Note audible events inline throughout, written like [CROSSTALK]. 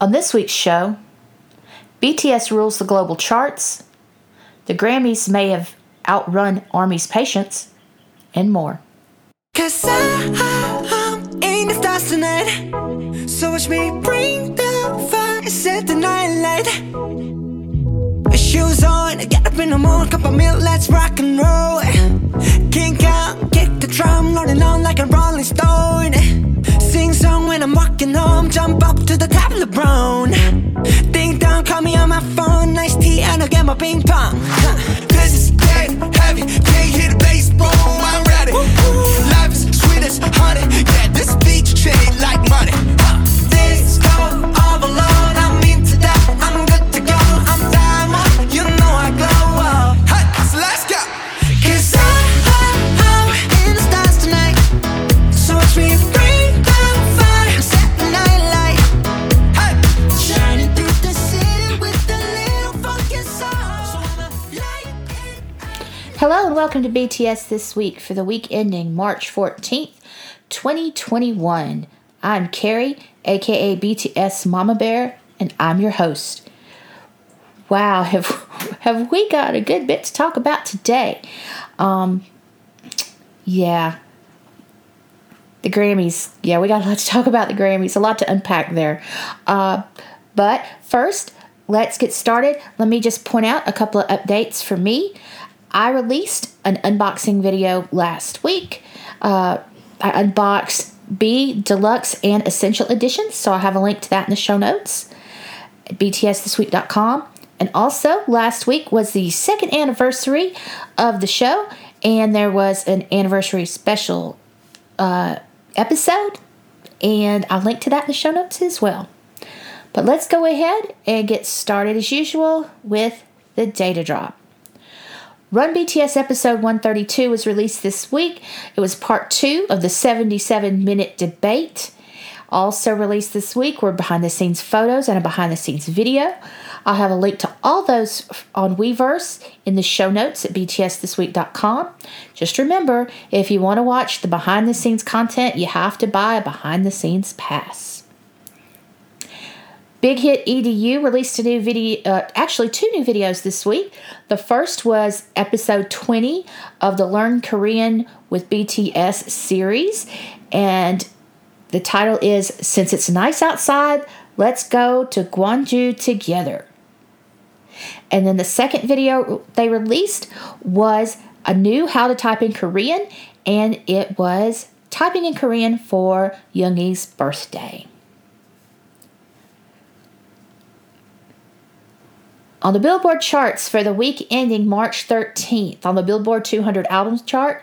On this week's show, BTS rules the global charts, the Grammys may have outrun Army's patience, and more. Cause I'm in the stars tonight. So watch me bring the fire, set the night light. Shoes on, get up in the morning, cup of milk, let's rock and roll. Kink out, kick the drum, rolling on like a rolling stone Sing song when I'm walking home, jump up to the top of the brown. Ding dong, call me on my phone, nice tea and I'll get my ping pong. This is dead heavy, can't hit a baseball, I'm ready. Life is sweet as honey, yeah, this beat shade like money. This go and welcome to BTS This Week for the week ending March 14th, 2021. I'm Carrie, aka BTS Mama Bear, and I'm your host. Wow, have [LAUGHS] have we got a good bit to talk about today? Um yeah. The Grammys. Yeah, we got a lot to talk about the Grammys, a lot to unpack there. Uh, but first, let's get started. Let me just point out a couple of updates for me. I released an unboxing video last week. Uh, I unboxed BE Deluxe and Essential Editions, so I have a link to that in the show notes at btsthisweek.com. And also, last week was the second anniversary of the show, and there was an anniversary special uh, episode, and I'll link to that in the show notes as well. But let's go ahead and get started as usual with the data drop. Run BTS episode 132 was released this week. It was part two of the 77 minute debate. Also released this week were behind the scenes photos and a behind the scenes video. I'll have a link to all those on Weverse in the show notes at btsthisweek.com. Just remember, if you want to watch the behind the scenes content, you have to buy a behind the scenes pass. Big Hit EDU released a new video, uh, actually, two new videos this week. The first was episode 20 of the Learn Korean with BTS series, and the title is Since It's Nice Outside, Let's Go to Gwangju Together. And then the second video they released was a new How to Type in Korean, and it was typing in Korean for Yoongi's birthday. On the Billboard charts for the week ending March 13th, on the Billboard 200 albums chart,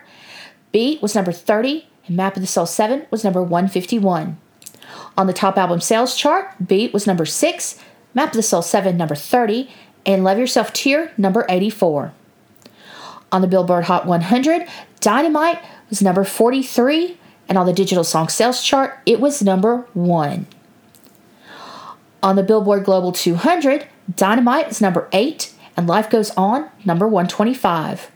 BE was number 30 and Map of the Soul 7 was number 151. On the top album sales chart, BE was number 6, Map of the Soul 7 number 30, and Love Yourself Tear number 84. On the Billboard Hot 100, Dynamite was number 43, and on the digital song sales chart, it was number 1. On the Billboard Global 200, Dynamite is number 8 and Life Goes On number 125.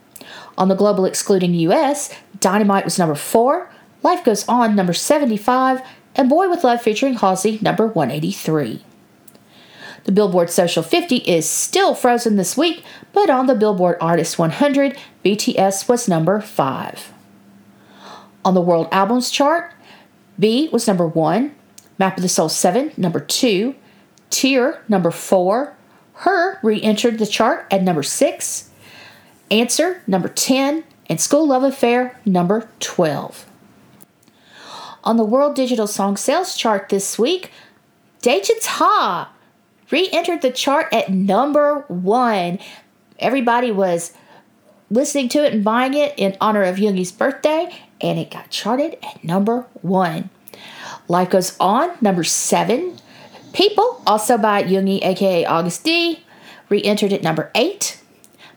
On the Global excluding US, Dynamite was number 4, Life Goes On number 75, and Boy with Love featuring Halsey number 183. The Billboard Social 50 is still frozen this week, but on the Billboard Artist 100, BTS was number 5. On the World Albums chart, BE was number 1, Map of the Soul 7 number 2, Tear number 4, Her re entered the chart at number 6, Answer number 10, and Skool Luv Affair number 12. On the World Digital Song Sales chart this week, Daechwita re entered the chart at number 1. Everybody was listening to it and buying it in honor of Yoongi's birthday, and it got charted at number 1. Life Goes On, number 7. People, also by Yoongi, aka Agust D, re entered at number 8.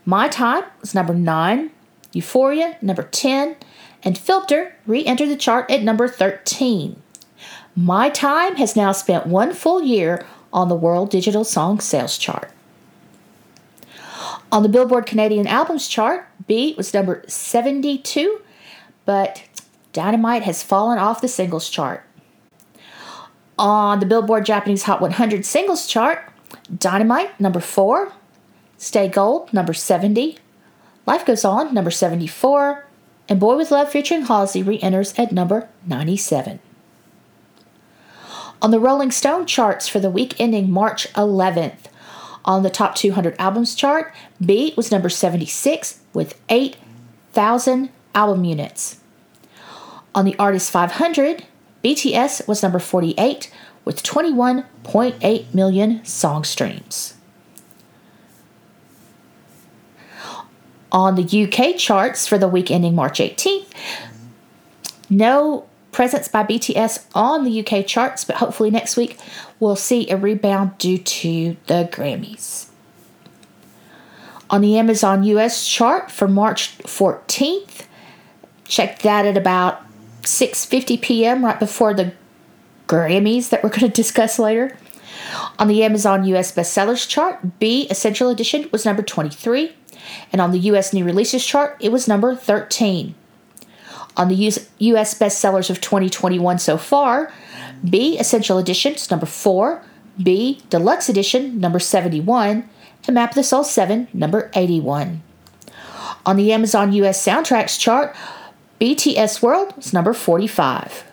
My Time was number 9. Euphoria, number 10. And Filter re entered the chart at number 13. My Time has now spent one full year on the World Digital Song Sales Chart. On the Billboard Canadian Albums Chart, BE was number 72, but Dynamite has fallen off the singles chart. On the Billboard Japanese Hot 100 singles chart, Dynamite, number 4, Stay Gold, number 70, Life Goes On, number 74, and Boy with Love featuring Halsey re enters at number 97. On the Rolling Stone charts for the week ending March 11th, on the top 200 albums chart, BE was number 76 with 8,000 album units. On the Artist 500, BTS was number 48 with 21.8 million song streams. On the UK charts for the week ending March 18th, no presence by BTS on the UK charts, but hopefully next week we'll see a rebound due to the Grammys. On the Amazon US chart for March 14th, check that at about 6:50 p.m. right before the Grammys that we're going to discuss later. On the Amazon US bestsellers chart, BE Essential Edition was number 23, and on the US new releases chart, it was number 13. On the US bestsellers of 2021 so far, BE Essential Edition is number 4, BE Deluxe Edition number 71, and Map of the Soul 7 number 81. On the Amazon US soundtracks chart, BTS World is number 45.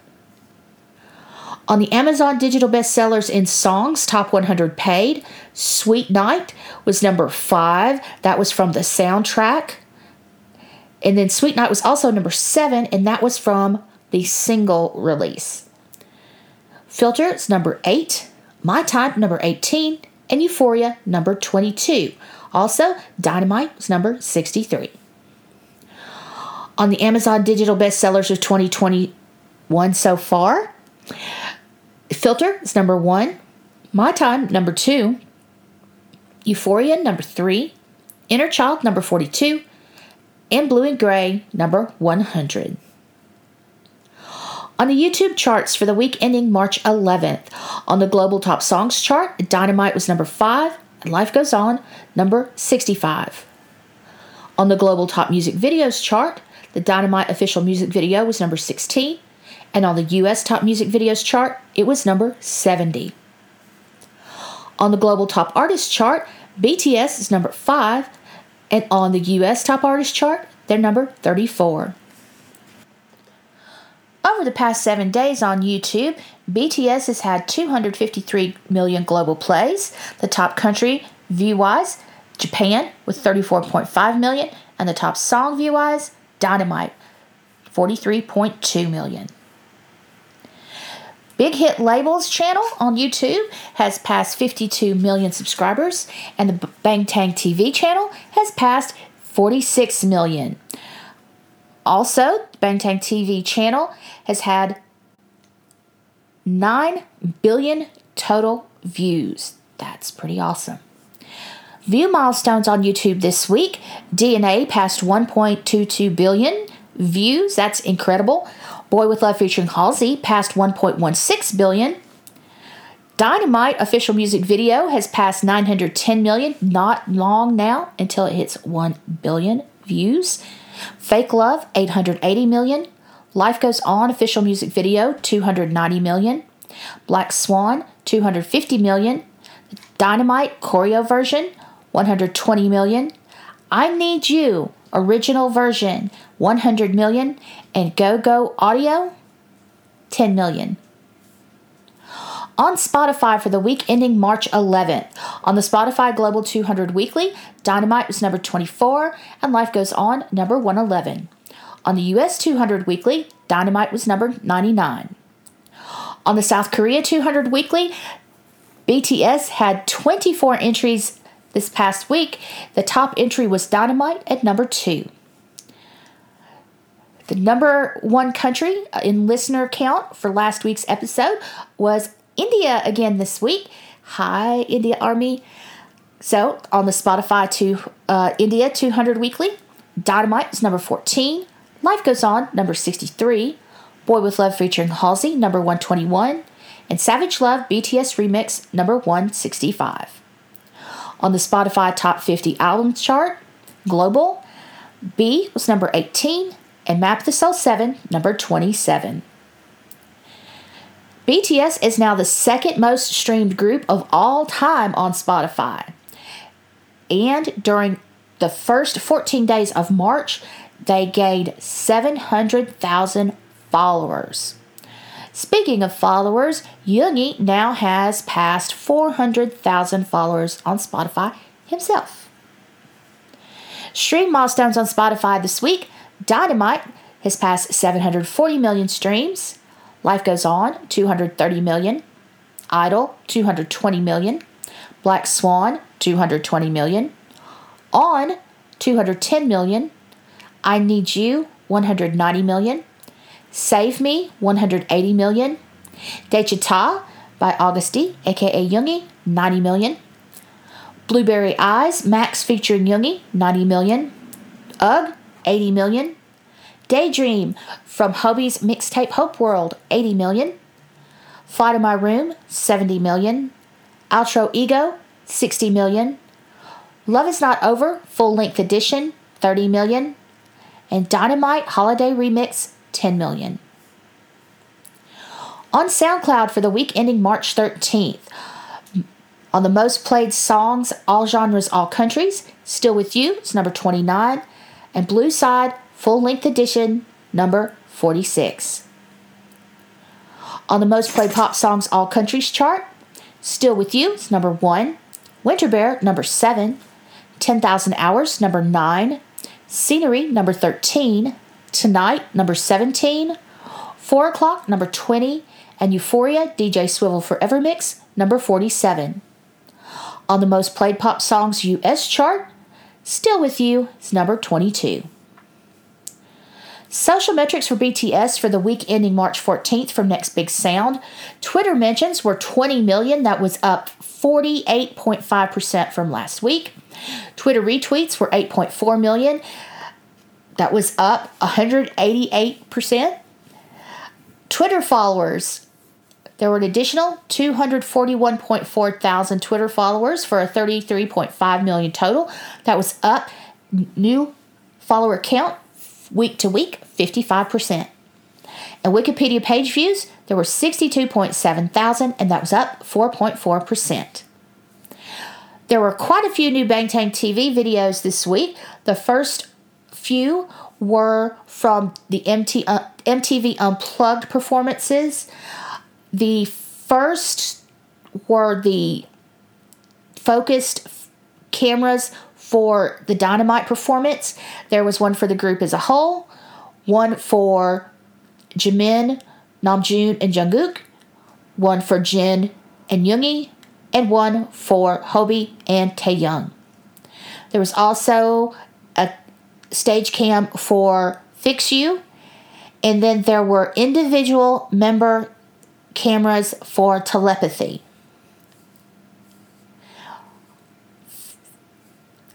On the Amazon Digital Bestsellers in Songs Top 100 Paid, Sweet Night was number 5. That was from the soundtrack. And then Sweet Night was also number 7, and that was from the single release. Filter is number 8. My Time, number 18. And Euphoria, number 22. Also, Dynamite was number 63 on the Amazon Digital Bestsellers of 2021 so far. Filter is number one. My Time, number two. Euphoria, number three. Inner Child, number 42. And Blue and Gray, number 100. On the YouTube charts for the week ending March 11th, on the Global Top Songs chart, Dynamite was number 5 and Life Goes On, number 65. On the Global Top Music Videos chart, the Dynamite official music video was number 16, and on the US Top Music Videos chart, it was number 70. On the Global Top Artist chart, BTS is number 5, and on the US Top Artist chart, they're number 34. Over the past seven days on YouTube, BTS has had 253 million global plays. The top country view wise, Japan with 34.5 million, and the top song view wise, Dynamite, 43.2 million. Big Hit Labels channel on YouTube has passed 52 million subscribers, and the Bangtan TV channel has passed 46 million. Also, the Bangtan TV channel has had 9 billion total views. That's pretty awesome. View milestones on YouTube this week. DNA passed 1.22 billion views. That's incredible. Boy with Love featuring Halsey passed 1.16 billion. Dynamite official music video has passed 910 million. Not long now until it hits 1 billion views. Fake Love 880 million. Life Goes On official music video 290 million. Black Swan 250 million. Dynamite choreo version 120 million. I Need You, original version, 100 million. And Go Go Audio, 10 million. On Spotify for the week ending March 11th. On the Spotify Global 200 Weekly, Dynamite was number 24 and Life Goes On number 111. On the US 200 Weekly, Dynamite was number 99. On the South Korea 200 Weekly, BTS had 24 entries this past week, the top entry was Dynamite at number two. The number one country in listener count for last week's episode was India again this week. Hi, India Army. So, on the Spotify to uh, India 200 Weekly, Dynamite is number 14. Life Goes On, number 63. Boy with Love featuring Halsey, number 121. And Savage Love BTS Remix, number 165 on the Spotify Top 50 Albums chart. Global, BE was number 18, and Map the Soul 7, number 27. BTS is now the second most streamed group of all time on Spotify. And during the first 14 days of March, they gained 700,000 followers. Speaking of followers, Yoongi now has passed 400,000 followers on Spotify himself. Stream milestones on Spotify this week Dynamite has passed 740 million streams. Life Goes On, 230 million. Idol, 220 million. Black Swan, 220 million. On, 210 million. I Need You, 190 million. Save Me, 180 million. Daechwita by Agust D, aka Yoongi, 90 million. Blueberry Eyes, Max featuring Yoongi, 90 million. Ugh, 80 million. Daydream from Hobi's mixtape Hope World, 80 million. Fly to My Room, 70 million. Outro Ego, 60 million. Love is Not Over, full length edition, 30 million. And Dynamite Holiday Remix, 10 million. On SoundCloud for the week ending March 13th, on the most played songs, all genres, all countries, Still With You, it's number 29, and Blue Side, full length edition, number 46. On the most played pop songs, all countries chart, Still With You, it's number 1, Winter Bear, number 7, 10,000 Hours, number 9, Scenery, number 13, Tonight, number 17, 4 o'clock, number 20, and Euphoria, DJ Swivel Forever Mix, number 47. On the most played pop songs US chart, Still With You is number 22. Social metrics for BTS for the week ending March 14th from Next Big Sound. Twitter mentions were 20 million, that was up 48.5% from last week. Twitter retweets were 8.4 million, that was up 188%. Twitter followers, there were an additional 241.4 thousand Twitter followers for a 33.5 million total. That was up new follower count week to week 55%. And Wikipedia page views, there were 62.7 thousand, and that was up 4.4%. There were quite a few new Bangtan TV videos this week. The first few were from the MT, uh, MTV Unplugged performances. The first were the focused cameras for the Dynamite performance. There was one for the group as a whole, one for Jimin, Namjoon, and Jungkook, one for Jin and Yoongi, and one for Hobi and Taehyung. There was also a stage cam for Fix You, and then there were individual member cameras for telepathy.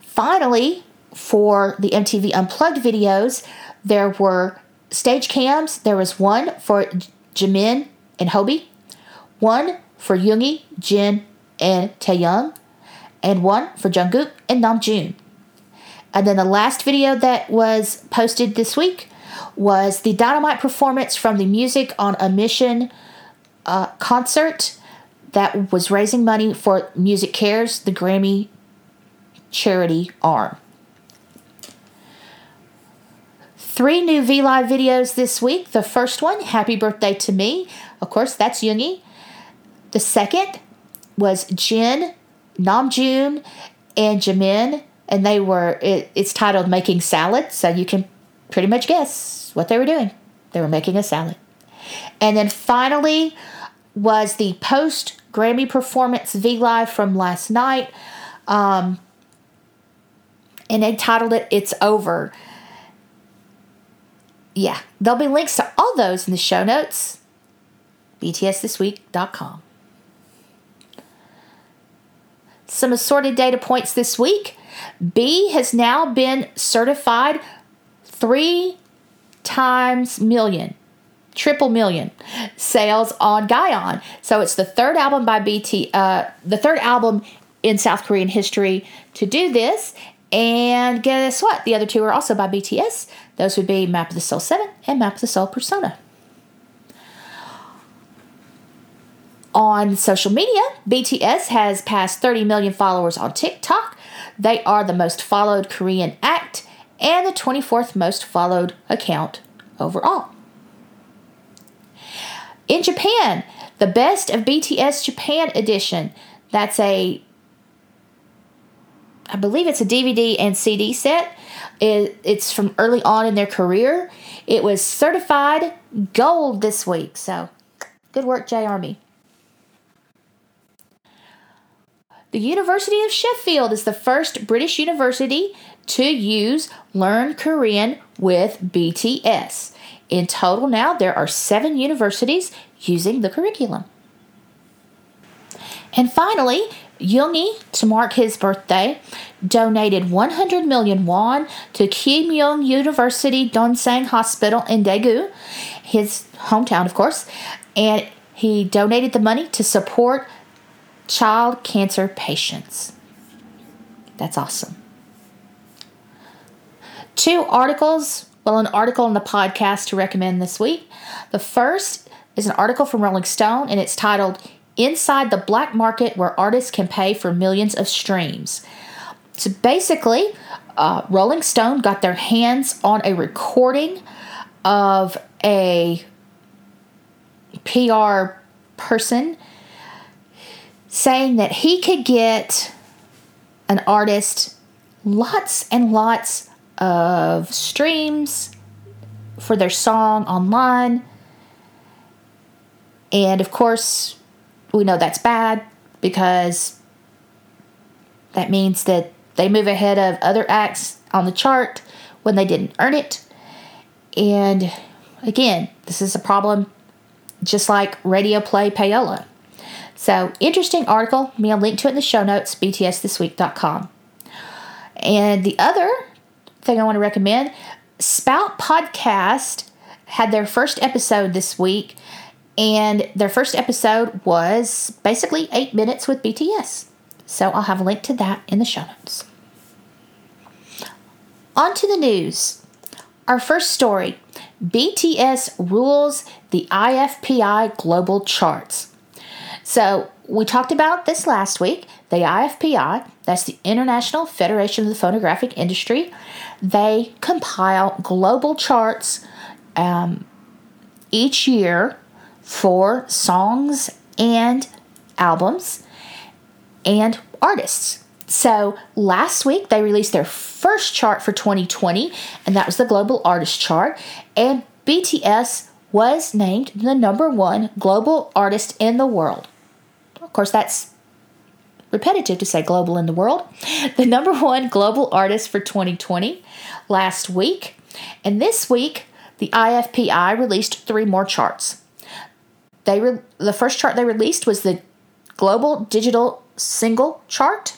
Finally, for the MTV Unplugged videos, there were stage cams. There was one for Jimin and Hobi, one for Yoongi, Jin, and Taehyung, and one for Jungkook and Namjoon. And then the last video that was posted this week was the Dynamite performance from the Music on a Mission uh, concert that was raising money for Music Cares, the Grammy charity arm. Three new V Live videos this week. The first one, Happy Birthday to Me. Of course, that's Yoongi. The second was Jin, Namjoon, and Jimin, and they were. It, it's titled "Making Salad," so you can pretty much guess what they were doing. They were making a salad. And then finally was the post Grammy performance V Live from last night. Um, and they titled it It's Over. Yeah, there'll be links to all those in the show notes. BTSThisweek.com. Some assorted data points this week. BE has now been certified three times million, triple million sales on Gaon. So it's the third album by BT, uh, the third album in South Korean history to do this. And guess what? The other two are also by BTS. Those would be Map of the Soul 7 and Map of the Soul Persona. On social media, BTS has passed 30 million followers on TikTok. They are the most followed Korean act and the 24th most followed account overall. In Japan, the Best of BTS Japan edition. That's a I believe it's a DVD and CD set. It, it's from early on in their career. It was certified gold this week. So, good work, J Army. The University of Sheffield is the first British university to use Learn Korean with BTS. In total, now there are seven universities using the curriculum. And finally, Yoongi, to mark his birthday, donated 100 million won to Kim Young University Donsang Hospital in Daegu, his hometown, of course, and he donated the money to support child cancer patients. That's awesome. Two articles, well, an article in the podcast to recommend this week. The first is an article from Rolling Stone, and it's titled Inside the Black Market Where Artists Can Pay for Millions of Streams. So basically, uh, Rolling Stone got their hands on a recording of a PR person saying that he could get an artist lots and lots of streams for their song online. And of course, we know that's bad because that means that they move ahead of other acts on the chart when they didn't earn it. And again, this is a problem just like radio play payola. So, interesting article. Me, I'll link to it in the show notes, btsthisweek.com. And the other thing I want to recommend Spout Podcast had their first episode this week, and their first episode was basically eight minutes with BTS. So I'll have a link to that in the show notes. On to the news. Our first story BTS rules the IFPI global charts. So, we talked about this last week. The IFPI, that's the International Federation of the Phonographic Industry, they compile global charts um, each year for songs and albums and artists. So last week they released their first chart for 2020, and that was the Global Artist Chart. And BTS was named the number one global artist in the world. Of course, that's repetitive to say global in the world. The number one global artist for 2020 last week. And this week, the IFPI released three more charts. They re- the first chart they released was the Global Digital Single Chart.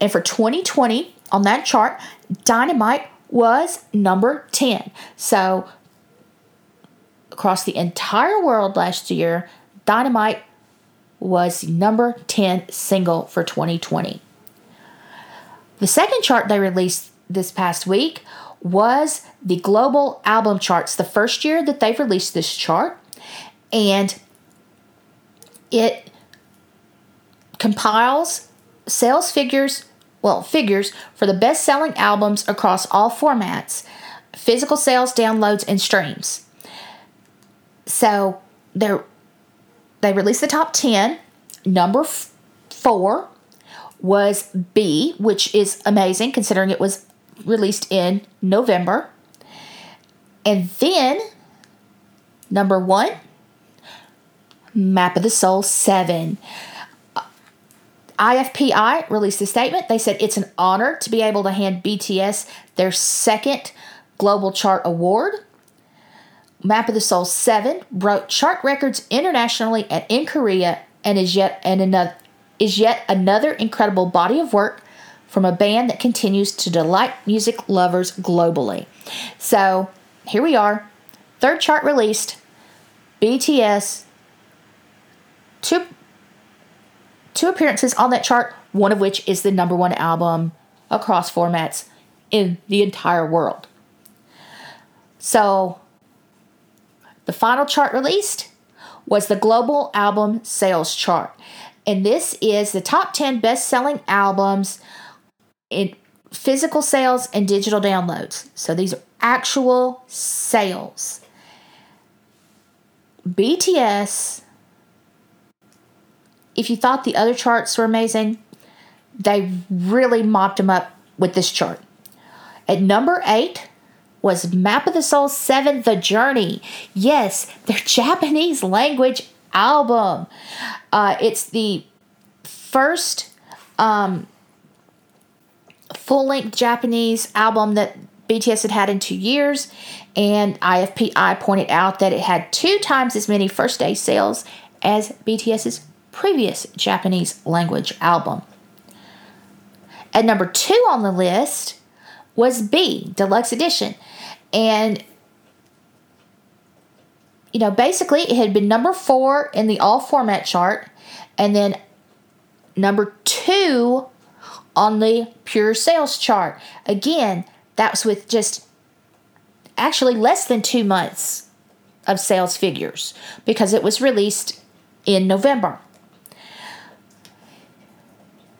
And for 2020, on that chart, Dynamite was number 10. So, across the entire world last year, Dynamite was number 10 single for 2020. The second chart they released this past week was the global album charts, the first year that they've released this chart. And it compiles sales figures, well, figures for the best selling albums across all formats physical sales, downloads, and streams. So they they released the top 10. Number f- four was BE, which is amazing considering it was released in November. And then number one, Map of the Soul 7. IFPI released a statement. They said it's an honor to be able to hand BTS their second Global Chart Award. Map of the Soul 7 broke chart records internationally and in Korea and is yet and another is yet another incredible body of work from a band that continues to delight music lovers globally. So, here we are. Third chart released. BTS two two appearances on that chart, one of which is the number one album across formats in the entire world. So, the final chart released was the global album sales chart. And this is the top 10 best selling albums in physical sales and digital downloads. So these are actual sales. BTS, if you thought the other charts were amazing, they really mopped them up with this chart. At number eight was Map of the Soul 7 The Journey. Yes, their [LAUGHS] Japanese language album. Uh, it's the first um, full length Japanese album that BTS had had in two years, and IFPI pointed out that it had two times as many first day sales as BTS's previous Japanese language album. At number two on the list was BE, Deluxe Edition. And, you know, basically it had been number four in the all format chart, and then number two on the pure sales chart. Again, that was with just actually less than two months of sales figures because it was released in November.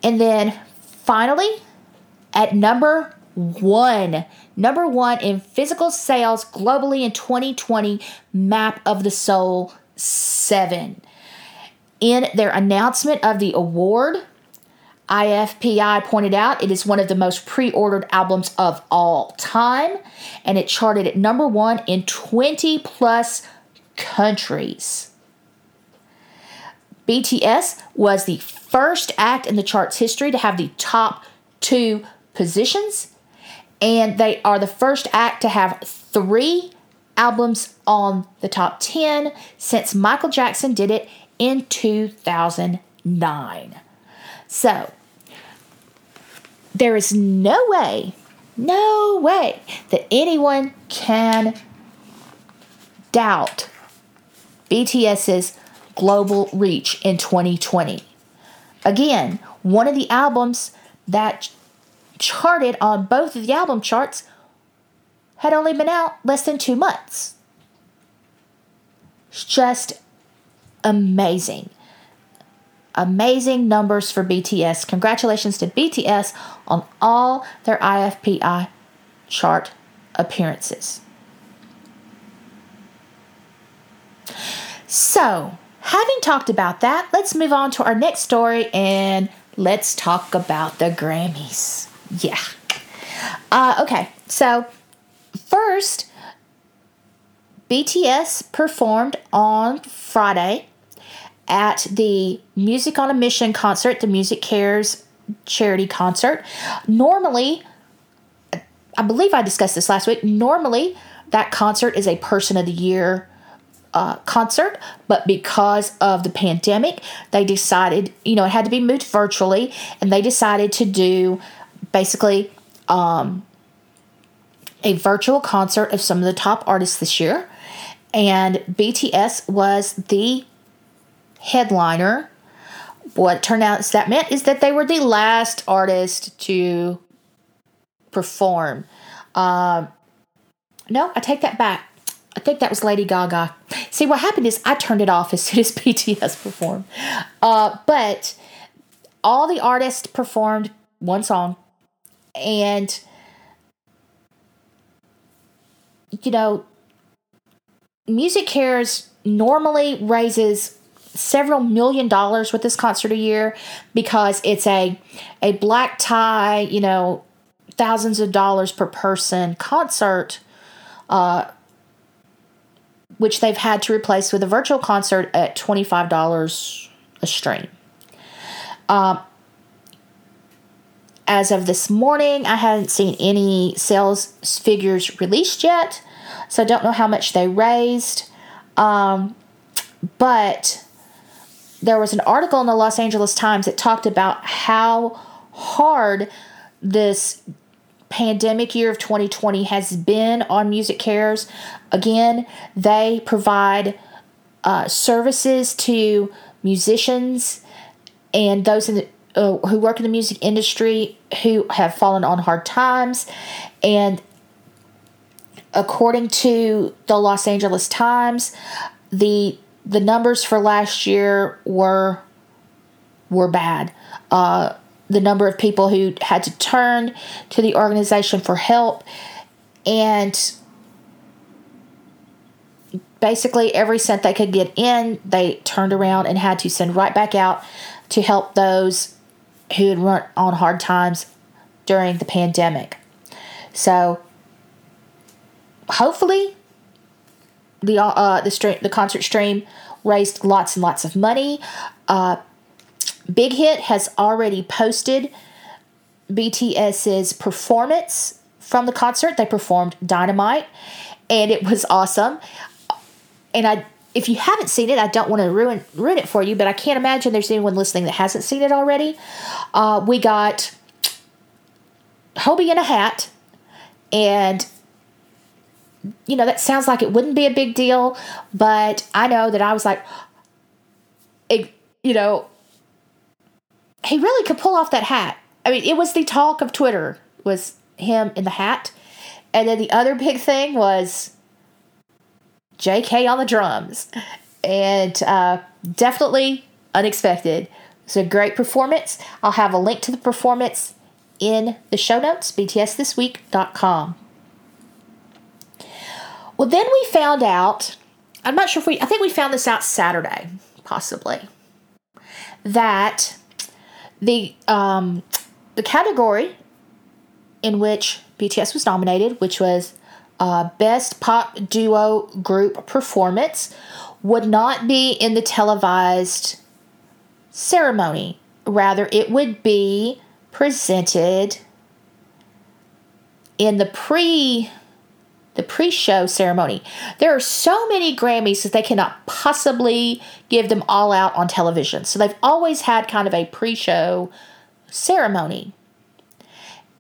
And then finally, at number one, number one in physical sales globally in 2020, Map of the Soul 7. In their announcement of the award, IFPI pointed out it is one of the most pre ordered albums of all time, and it charted at number one in 20 plus countries. BTS was the first act in the chart's history to have the top two positions, and they are the first act to have three albums on the top 10 since Michael Jackson did it in 2009. So, there is no way, no way that anyone can doubt BTS's global reach in 2020. Again, one of the albums that charted on both of the album charts had only been out less than two months. It's just amazing amazing numbers for BTS. Congratulations to BTS on all their IFPI chart appearances. So, having talked about that, let's move on to our next story and let's talk about the Grammys. Yeah. Uh, okay, so first, BTS performed on Friday at the Music on a Mission concert, the Music Cares charity concert. Normally, I believe I discussed this last week. Normally, that concert is a Person of the Year uh, concert, but because of the pandemic, they decided, you know, it had to be moved virtually, and they decided to do basically um, a virtual concert of some of the top artists this year. And BTS was the headliner. What turned out that meant is that they were the last artist to perform. Um, no, I take that back. I think that was Lady Gaga. See, what happened is I turned it off as soon as [LAUGHS] BTS performed. Uh, but all the artists performed one song. And, you know, Music Cares normally raises several million dollars with this concert a year because it's a a black tie, you know, thousands of dollars per person concert, uh, which they've had to replace with a virtual concert at twenty five dollars a stream. Um, as of this morning, I haven't seen any sales figures released yet, so I don't know how much they raised. Um, but there was an article in the Los Angeles Times that talked about how hard this pandemic year of 2020 has been on Music Cares. Again, they provide uh, services to musicians and those in the, uh, who work in the music industry who have fallen on hard times. And according to the Los Angeles Times, the the numbers for last year were were bad. Uh, the number of people who had to turn to the organization for help, and basically every cent they could get in, they turned around and had to send right back out to help those who had run on hard times during the pandemic. So hopefully the uh, the stream the concert stream raised lots and lots of money. Uh, Big Hit has already posted BTS's performance from the concert. They performed Dynamite, and it was awesome. And I, if you haven't seen it, I don't want to ruin ruin it for you, but I can't imagine there's anyone listening that hasn't seen it already. Uh, we got Hobi in a hat, and you know that sounds like it wouldn't be a big deal, but I know that I was like, it, you know, he really could pull off that hat. I mean, it was the talk of Twitter was him in the hat. And then the other big thing was JK on the drums. And uh, definitely unexpected. It's a great performance. I'll have a link to the performance in the show notes, btsthisweek.com. Well, then we found out, I'm not sure if we, I think we found this out Saturday, possibly, that the um, the category in which BTS was nominated, which was uh, Best Pop Duo Group Performance, would not be in the televised ceremony. Rather, it would be presented in the pre the pre-show ceremony. There are so many Grammys that they cannot possibly give them all out on television. So they've always had kind of a pre-show ceremony.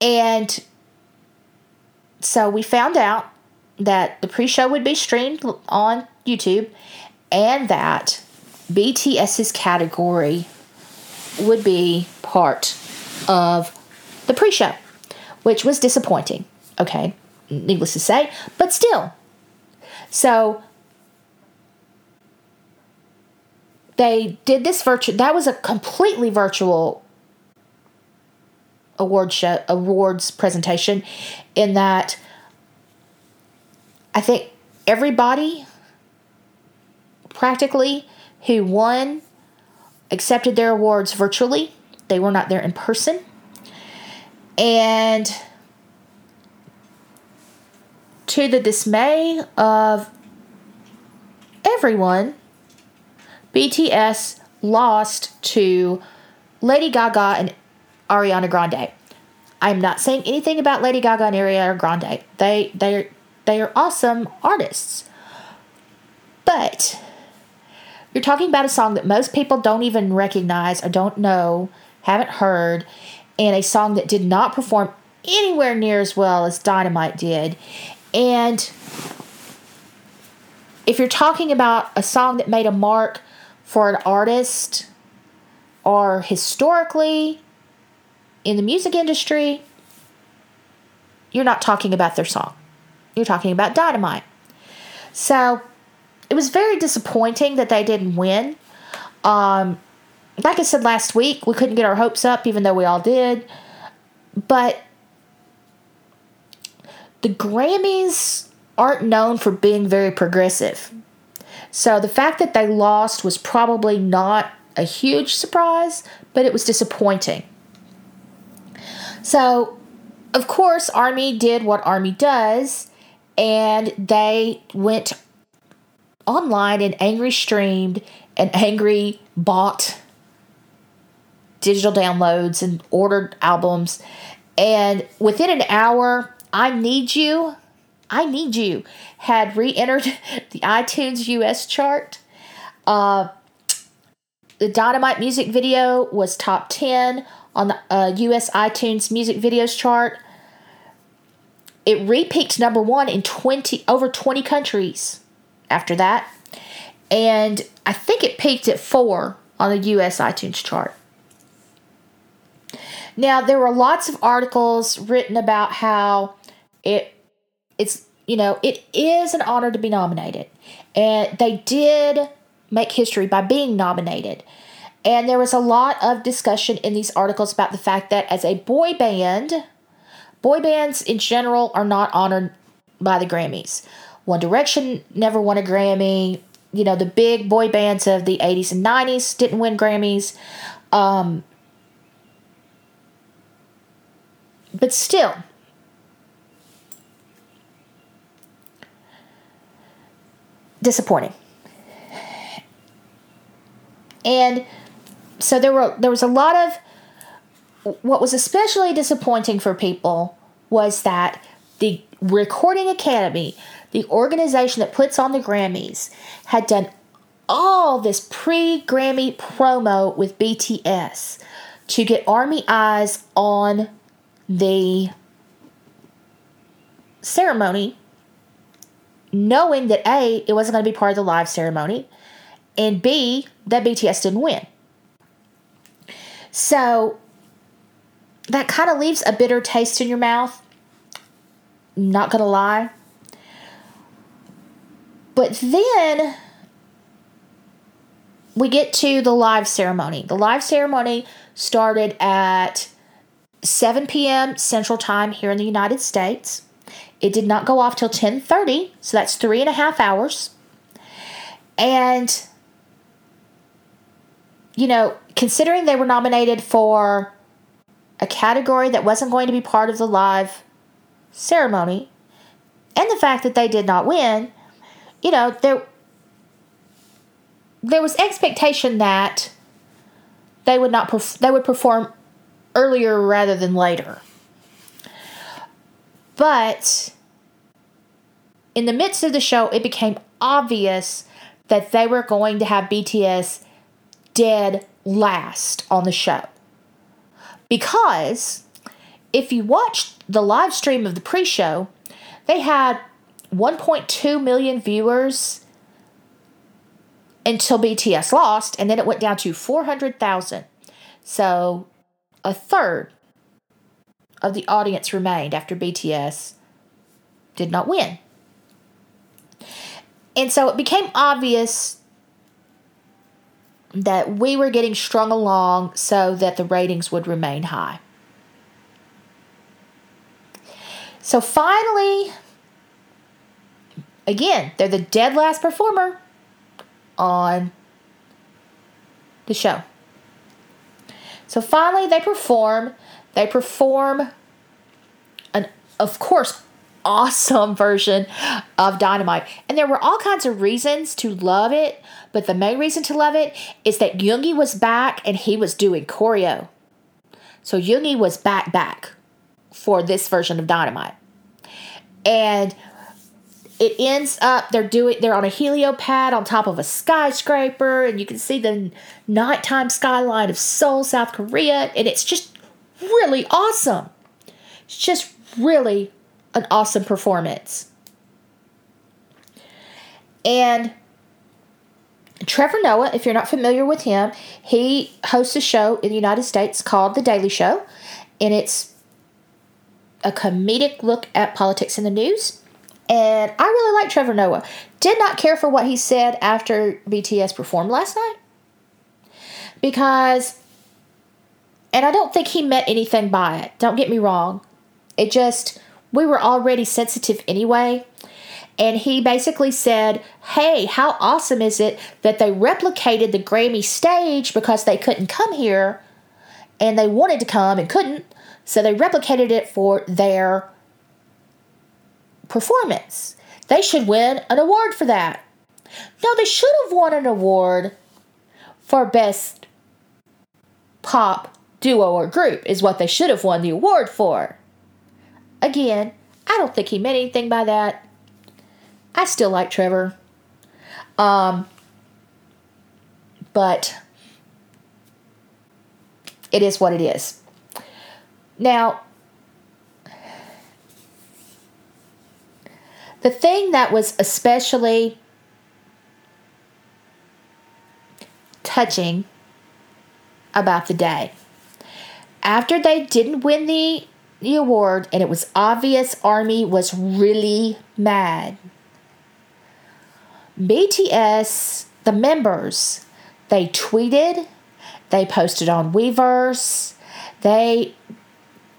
And so we found out that the pre-show would be streamed on YouTube and that BTS's category would be part of the pre-show, which was disappointing. Okay needless to say, but still. So they did this virtual that was a completely virtual award show awards presentation in that I think everybody practically who won accepted their awards virtually. They were not there in person. And to the dismay of everyone, BTS lost to Lady Gaga and Ariana Grande. I'm not saying anything about Lady Gaga and Ariana Grande. They they they are awesome artists. But you're talking about a song that most people don't even recognize or don't know, haven't heard, and a song that did not perform anywhere near as well as Dynamite did. And if you're talking about a song that made a mark for an artist or historically in the music industry, you're not talking about their song. You're talking about Dynamite. So it was very disappointing that they didn't win. Um, like I said last week, we couldn't get our hopes up, even though we all did. But the Grammys aren't known for being very progressive. So the fact that they lost was probably not a huge surprise, but it was disappointing. So, of course, Army did what Army does, and they went online and angry streamed and angry bought digital downloads and ordered albums. And within an hour, I Need You, I Need You had re entered [LAUGHS] the iTunes US chart. Uh, the Dynamite music video was top 10 on the uh, US iTunes music videos chart. It repeaked number one in 20 over 20 countries after that. And I think it peaked at four on the US iTunes chart. Now, there were lots of articles written about how it it's you know it is an honor to be nominated and they did make history by being nominated. And there was a lot of discussion in these articles about the fact that as a boy band, boy bands in general are not honored by the Grammys. One Direction never won a Grammy. You know, the big boy bands of the 80s and 90s didn't win Grammys. Um, but still, disappointing. And so there were there was a lot of what was especially disappointing for people was that the Recording Academy, the organization that puts on the Grammys, had done all this pre-Grammy promo with BTS to get Army eyes on the ceremony knowing that A, it wasn't going to be part of the live ceremony, and B, that BTS didn't win. So that kind of leaves a bitter taste in your mouth. Not going to lie. But then we get to the live ceremony. The live ceremony started at 7 p.m. Central Time here in the United States. It did not go off till 10:30, so that's three and a half hours. And you know, considering they were nominated for a category that wasn't going to be part of the live ceremony, and the fact that they did not win, you know, there there was expectation that they would not perf- they would perform earlier rather than later. But in the midst of the show, it became obvious that they were going to have BTS dead last on the show. Because if you watched the live stream of the pre show, they had 1.2 million viewers until BTS lost, and then it went down to 400,000. So a third of the audience remained after BTS did not win. And so it became obvious that we were getting strung along so that the ratings would remain high. So finally, again, they're the dead last performer on the show. So finally, they perform. They perform an, of course, awesome version of Dynamite. And there were all kinds of reasons to love it, but the main reason to love it is that Yoongi was back and he was doing choreo. So Yoongi was back back for this version of Dynamite. And it ends up they're doing they're on a heliopad on top of a skyscraper and you can see the nighttime skyline of Seoul, South Korea, and it's just really awesome. It's just really an awesome performance. And Trevor Noah, if you're not familiar with him, he hosts a show in the United States called The Daily Show, and it's a comedic look at politics in the news. And I really like Trevor Noah. Did not care for what he said after BTS performed last night. Because, and I don't think he meant anything by it. Don't get me wrong. It just, we were already sensitive anyway. And he basically said, Hey, how awesome is it that they replicated the Grammy stage because they couldn't come here and they wanted to come and couldn't. So they replicated it for their performance. They should win an award for that. No, they should have won an award for Best Pop Duo or Group, is what they should have won the award for. Again, I don't think he meant anything by that. I still like Trevor. Um, but it is what it is. Now, the thing that was especially touching about the day, after they didn't win the the award, and it was obvious Army was really mad. BTS the members, they tweeted, they posted on Weverse, they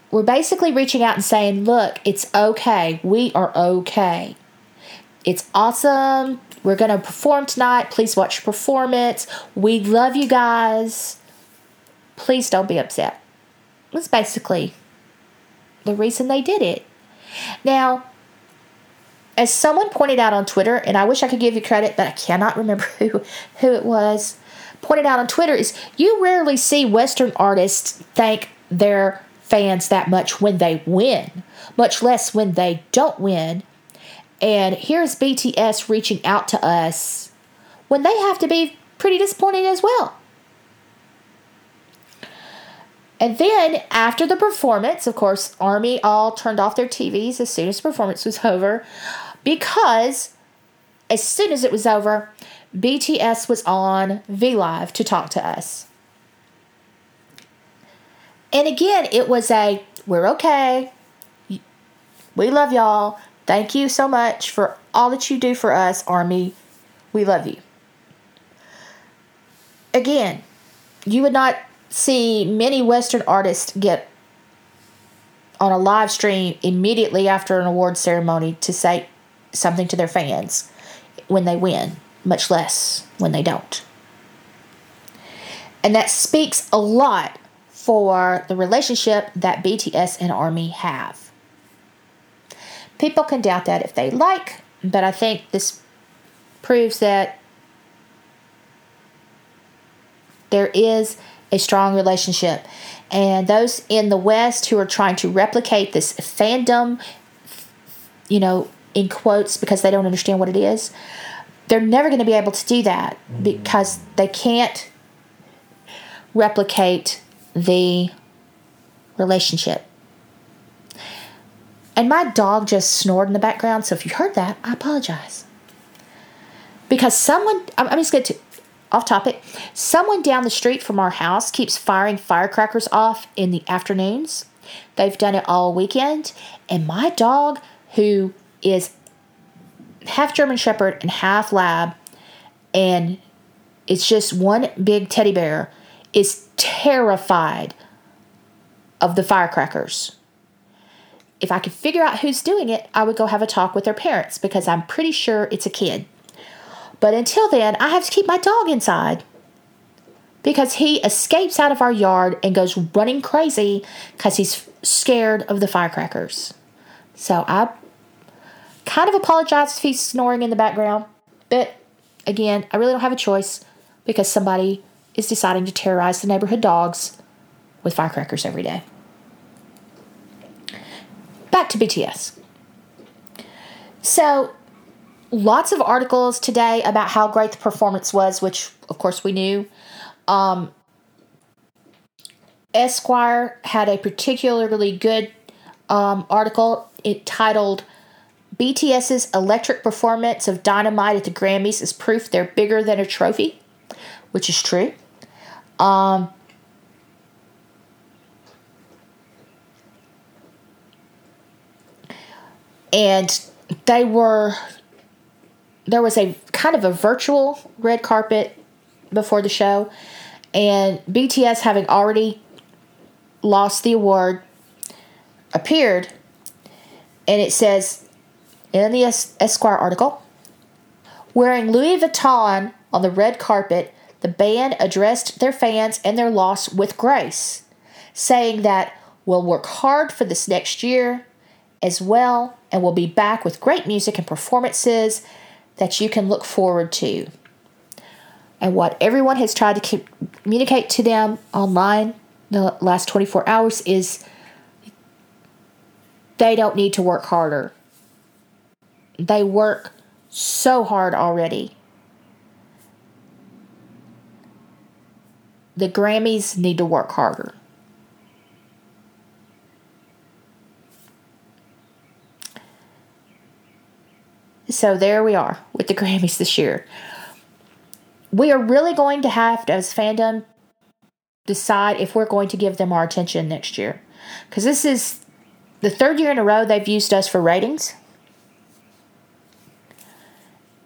were basically reaching out and saying, look, it's okay. We are okay. It's awesome. We're going to perform tonight. Please watch performance. We love you guys. Please don't be upset. Was basically the reason they did it. Now, as someone pointed out on Twitter, and I wish I could give you credit, but I cannot remember [LAUGHS] who who it was, pointed out on Twitter is you rarely see Western artists thank their fans that much when they win, much less when they don't win. And here's BTS reaching out to us when they have to be pretty disappointed as well. And then after the performance, of course, Army all turned off their TVs as soon as the performance was over because as soon as it was over, BTS was on V Live to talk to us. And again, it was a we're okay. We love y'all. Thank you so much for all that you do for us, Army. We love you. Again, you would not see many Western artists get on a live stream immediately after an award ceremony to say something to their fans when they win, much less when they don't. And that speaks a lot for the relationship that BTS and Army have. People can doubt that if they like, but I think this proves that there is a strong relationship. And those in the West who are trying to replicate this fandom, you know, in quotes because they don't understand what it is, they're never going to be able to do that mm-hmm. because they can't replicate the relationship. And my dog just snored in the background, so if you heard that, I apologize. Because someone, I'm, I'm just going to off topic. Someone down the street from our house keeps firing firecrackers off in the afternoons. They've done it all weekend. And my dog, who is half German Shepherd and half Lab, and it's just one big teddy bear, is terrified of the firecrackers. If I could figure out who's doing it, I would go have a talk with their parents because I'm pretty sure it's a kid. But until then, I have to keep my dog inside because he escapes out of our yard and goes running crazy because he's scared of the firecrackers. So I kind of apologize if he's snoring in the background, but again, I really don't have a choice because somebody is deciding to terrorize the neighborhood dogs with firecrackers every day. Back to BTS. So lots of articles today about how great the performance was, which of course we knew. Um, Esquire had a particularly good um, article it titled BTS's electric performance of Dynamite at the Grammys is proof they're bigger than a trophy, which is true. Um, and they were there was a kind of a virtual red carpet before the show, and BTS, having already lost the award, appeared, and it says in the Esquire article, wearing Louis Vuitton on the red carpet, the band addressed their fans and their loss with grace, saying that we'll work hard for this next year as well, and we'll be back with great music and performances that you can look forward to. And what everyone has tried to communicate to them online the last 24 hours is they don't need to work harder. They work so hard already. The Grammys need to work harder. So there we are with the Grammys this year. We are really going to have to, as fandom, decide if we're going to give them our attention next year. Because this is the third year in a row they've used us for ratings.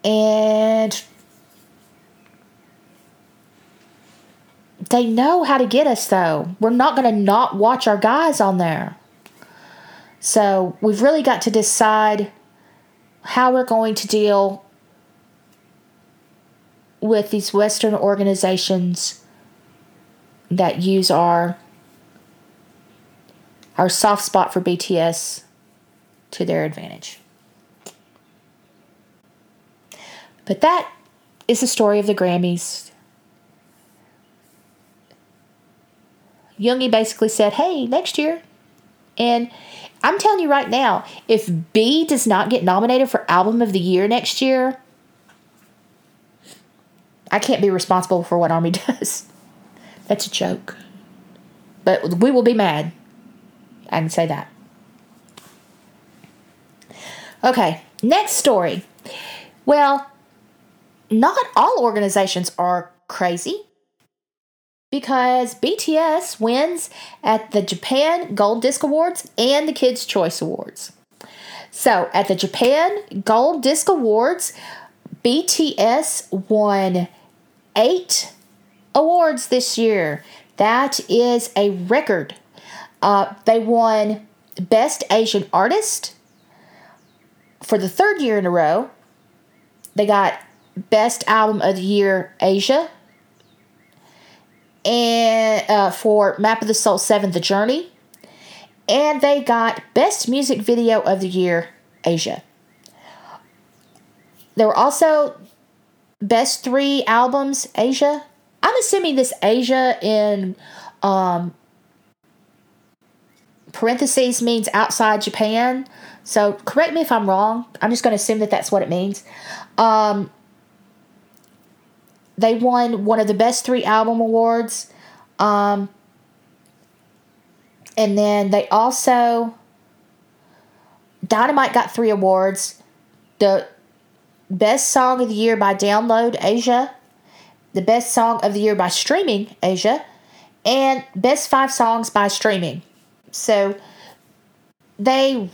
And they know how to get us though. We're not going to not watch our guys on there. So we've really got to decide how we're going to deal with these Western organizations that use our our soft spot for BTS to their advantage. But that is the story of the Grammys. Yoongi basically said, hey, next year. And I'm telling you right now, if BE does not get nominated for Album of the Year next year, I can't be responsible for what Army [LAUGHS] does. That's a joke. But we will be mad. I can say that. Okay, next story. Well, not all organizations are crazy because BTS wins at the Japan Gold Disc Awards and the Kids' Choice Awards. So, at the Japan Gold Disc Awards, BTS won eight awards this year. That is a record. Uh, they won Best Asian Artist for the third year in a row. They got Best Album of the Year Asia. And uh, for Map of the Soul 7 The Journey. And they got Best Music Video of the Year Asia. There were also Best Three Albums Asia. I'm assuming this Asia in um, parentheses means outside Japan. So correct me if I'm wrong. I'm just going to assume that that's what it means. Um, they won one of the best three album awards. Um, and then they also, Dynamite got three awards. The best song of the year by Download Asia, the best song of the year by Streaming Asia, and best five songs by streaming. So they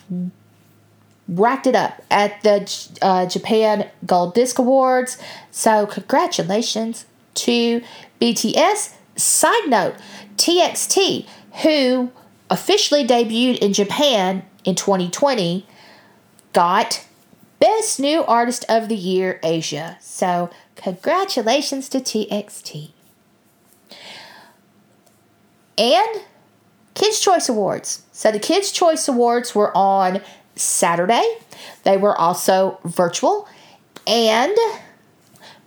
racked it up at the uh, Japan Gold Disc Awards. So, congratulations to BTS. Side note TXT, who officially debuted in Japan in 2020, got Best New Artist of the Year Asia. So, congratulations to TXT. And Kids' Choice Awards. So, the Kids' Choice Awards were on Saturday. They were also virtual, and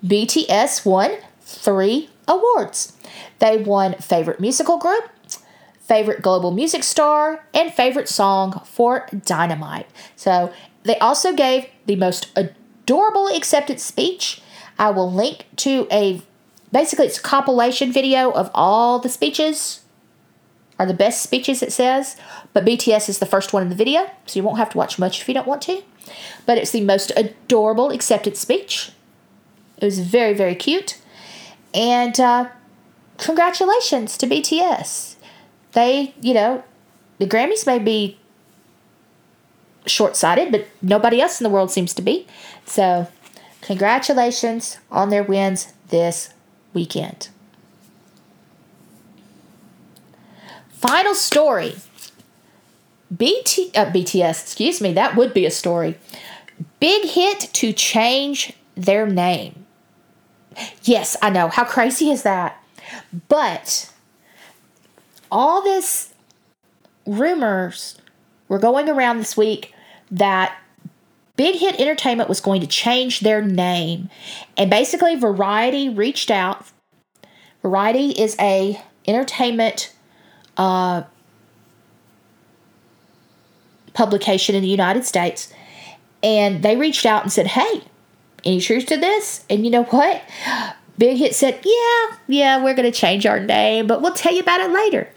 BTS won three awards. They won Favorite Musical Group, Favorite Global Music Star, and Favorite Song for Dynamite. So they also gave the most adorable acceptance speech. I will link to a basically it's a compilation video of all the speeches are the best speeches, it says. But BTS is the first one in the video, so you won't have to watch much if you don't want to. But it's the most adorable acceptance speech. It was very, very cute. And uh, congratulations to BTS. They, you know, the Grammys may be short sighted, but nobody else in the world seems to be. So, congratulations on their wins this weekend. Final story. BT, uh, BTS, excuse me, that would be a story. Big hit to change their name. Yes, I know. How crazy is that? But all this rumors were going around this week that Big Hit Entertainment was going to change their name. And basically Variety reached out. Variety is a entertainment uh, publication in the United States, and they reached out and said, "Hey, any truth to this?" And you know what? Big Hit said, "Yeah, yeah, we're going to change our name, but we'll tell you about it later.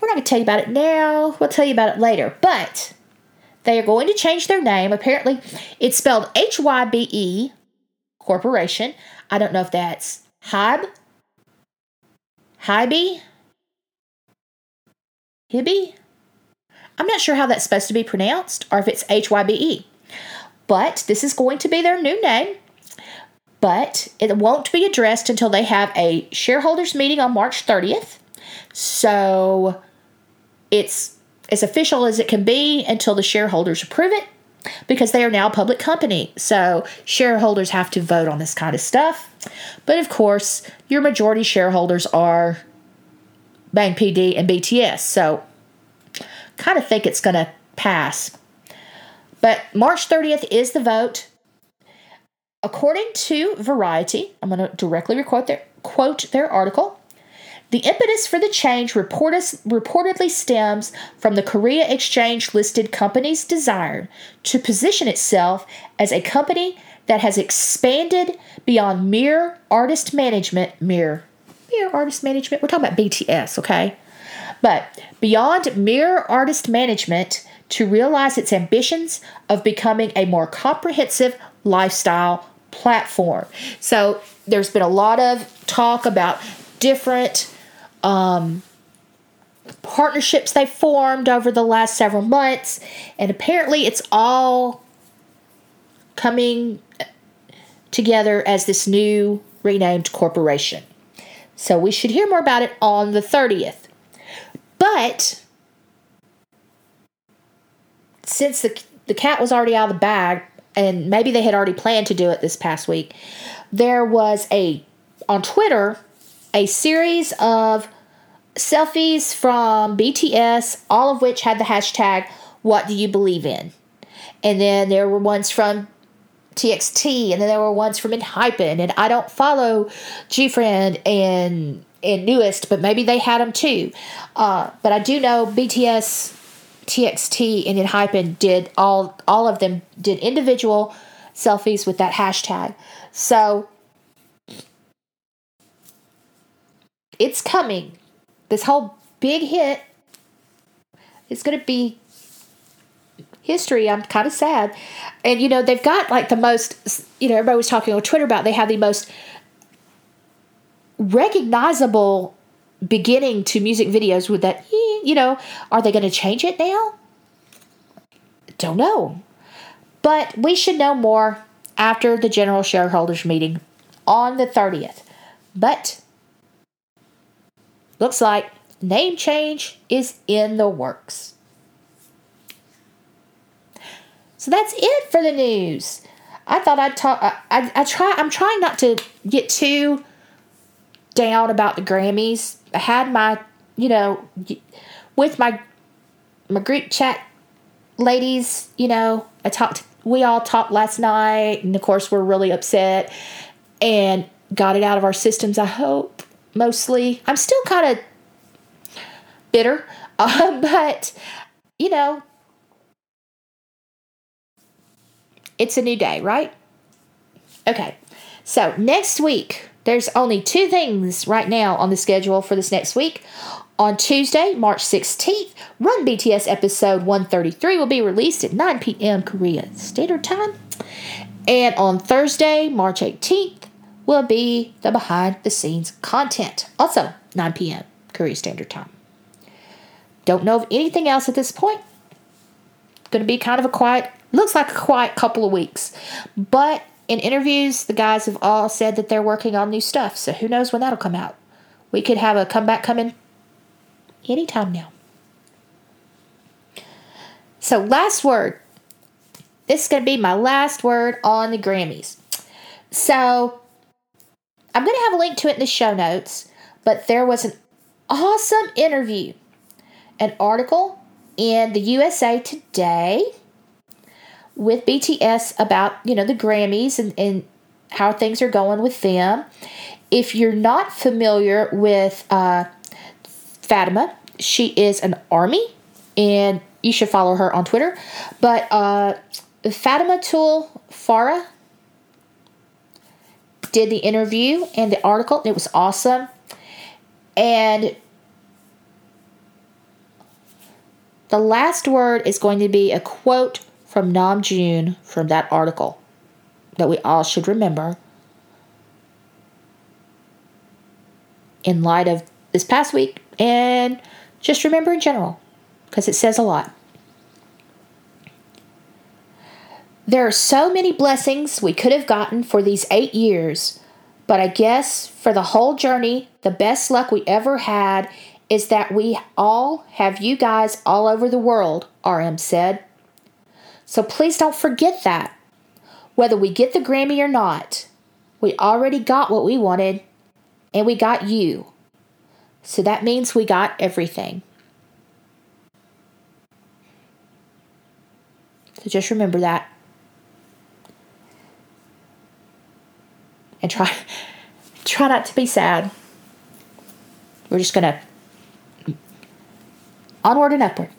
We're not going to tell you about it now. We'll tell you about it later." But they are going to change their name. Apparently, it's spelled H Y B E Corporation. I don't know if that's Hybe, Hybe, Hibby? I'm not sure how that's supposed to be pronounced or if it's H Y B E. But this is going to be their new name. but it won't be addressed until they have a shareholders meeting on March 30th. So it's as official as it can be until the shareholders approve it because they are now a public company. So shareholders have to vote on this kind of stuff. But of course, your majority shareholders are Bang PD and BTS. So kind of think it's going to pass. But March 30th is the vote. According to Variety, I'm going to directly quote their, quote their article. The impetus for the change reportedly stems from the Korea Exchange listed company's desire to position itself as a company that has expanded beyond mere artist management, mere mere artist management. We're talking about BTS, okay? But beyond mere artist management to realize its ambitions of becoming a more comprehensive lifestyle platform. So there's been a lot of talk about different um, partnerships they formed over the last several months, and apparently it's all coming together as this new renamed corporation. So we should hear more about it on the 30th. But since the the cat was already out of the bag and maybe they had already planned to do it this past week, there was a on Twitter a series of selfies from BTS, all of which had the hashtag what do you believe in? And then there were ones from TXT, and then there were ones from Enhypen, and I don't follow GFriend and and NU'EST, but maybe they had them too. Uh, but I do know BTS, TXT, and Enhypen did all all of them did individual selfies with that hashtag. So it's coming. This whole big hit is going to be history. I'm kind of sad. And, you know, they've got like the most, you know, everybody was talking on Twitter about they have the most recognizable beginning to music videos with that, eh, you know, are they going to change it now? Don't know. But we should know more after the general shareholders meeting on the 30th. But looks like name change is in the works. So that's it for the news. I thought I'd talk. I, I, I try. I'm trying not to get too down about the Grammys. I had my, you know, with my my group chat ladies. You know, I talked. We all talked last night, and of course, we're really upset and got it out of our systems. I hope mostly. I'm still kind of bitter, uh, [LAUGHS] but you know, It's a new day, right? Okay. So, next week, there's only two things right now on the schedule for this next week. On Tuesday, March 16th, Run BTS episode 133 will be released at 9 p.m. Korea Standard Time. And on Thursday, March 18th, will be the behind the scenes content, also 9 p.m. Korea Standard Time. Don't know of anything else at this point. Going to be kind of a quiet looks like a quiet couple of weeks. But in interviews, the guys have all said that they're working on new stuff. So who knows when that'll come out? We could have a comeback coming anytime now. So, last word. This is going to be my last word on the Grammys. So, I'm going to have a link to it in the show notes, but there was an awesome interview, an article in the USA Today with BTS about, you know, the Grammys and, and how things are going with them. If you're not familiar with uh, Fatima, she is an army and you should follow her on Twitter. But uh, Fatoumata Farah did the interview and the article. It was awesome. And the last word is going to be a quote from Namjoon from that article that we all should remember in light of this past week and just remember in general because it says a lot. There are so many blessings we could have gotten for these eight years, but I guess for the whole journey, the best luck we ever had is that we all have you guys all over the world, RM said. So please don't forget that. Whether we get the Grammy or not, we already got what we wanted, and we got you. So that means we got everything. So just remember that. And try [LAUGHS] try not to be sad. We're just going to onward and upward.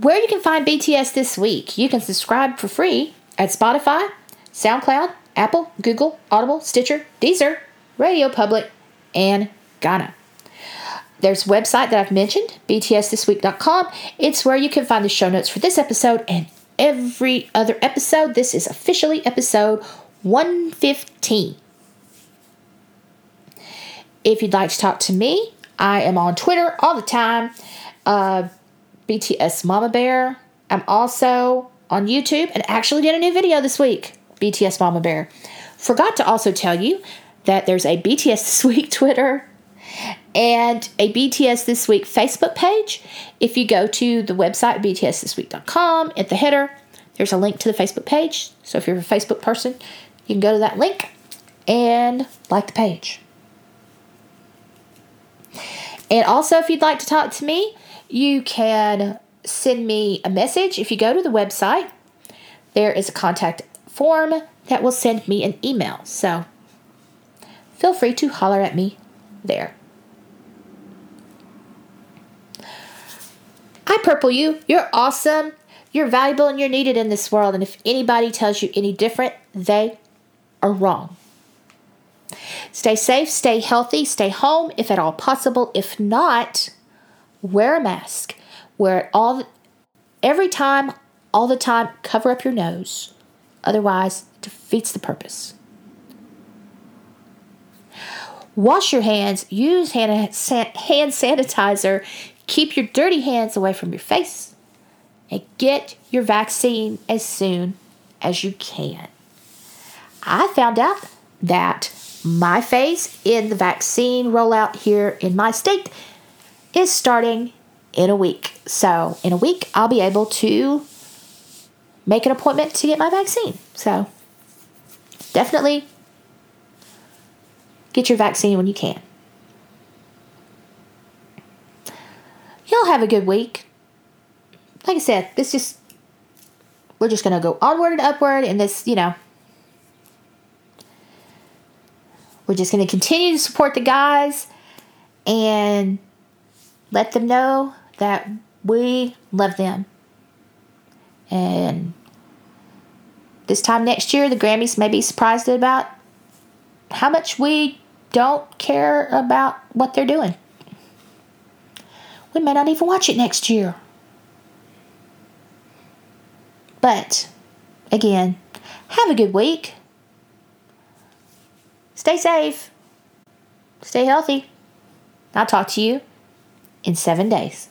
Where you can find BTS this week, you can subscribe for free at Spotify, SoundCloud, Apple, Google, Audible, Stitcher, Deezer, Radio Public, and Gaana. There's a website that I've mentioned, btsthisweek.com. It's where you can find the show notes for this episode and every other episode. This is officially episode 115. If you'd like to talk to me, I am on Twitter all the time. Uh, BTS Mama Bear. I'm also on YouTube and actually did a new video this week, BTS Mama Bear. Forgot to also tell you that there's a BTS This [LAUGHS] Week Twitter and a BTS This Week Facebook page. If you go to the website btsthisweek.com, at the header, there's a link to the Facebook page. So if you're a Facebook person, you can go to that link and like the page. And also, if you'd like to talk to me, you can send me a message. If you go to the website, there is a contact form that will send me an email. So feel free to holler at me there. I purple you. You're awesome. You're valuable and you're needed in this world. And if anybody tells you any different, they are wrong. Stay safe, stay healthy, stay home if at all possible. If not, wear a mask. Wear it all every time, all the time. Cover up your nose. Otherwise, it defeats the purpose. Wash your hands. Use hand, hand sanitizer. Keep your dirty hands away from your face. And get your vaccine as soon as you can. I found out that my phase in the vaccine rollout here in my state is starting in a week. So, in a week, I'll be able to make an appointment to get my vaccine. So, definitely get your vaccine when you can. Y'all have a good week. Like I said, this just, we're just going to go onward and upward, and this, you know, we're just going to continue to support the guys and let them know that we love them. And this time next year, the Grammys may be surprised about how much we don't care about what they're doing. We may not even watch it next year. But again, have a good week. Stay safe. Stay healthy. I'll talk to you in seven days.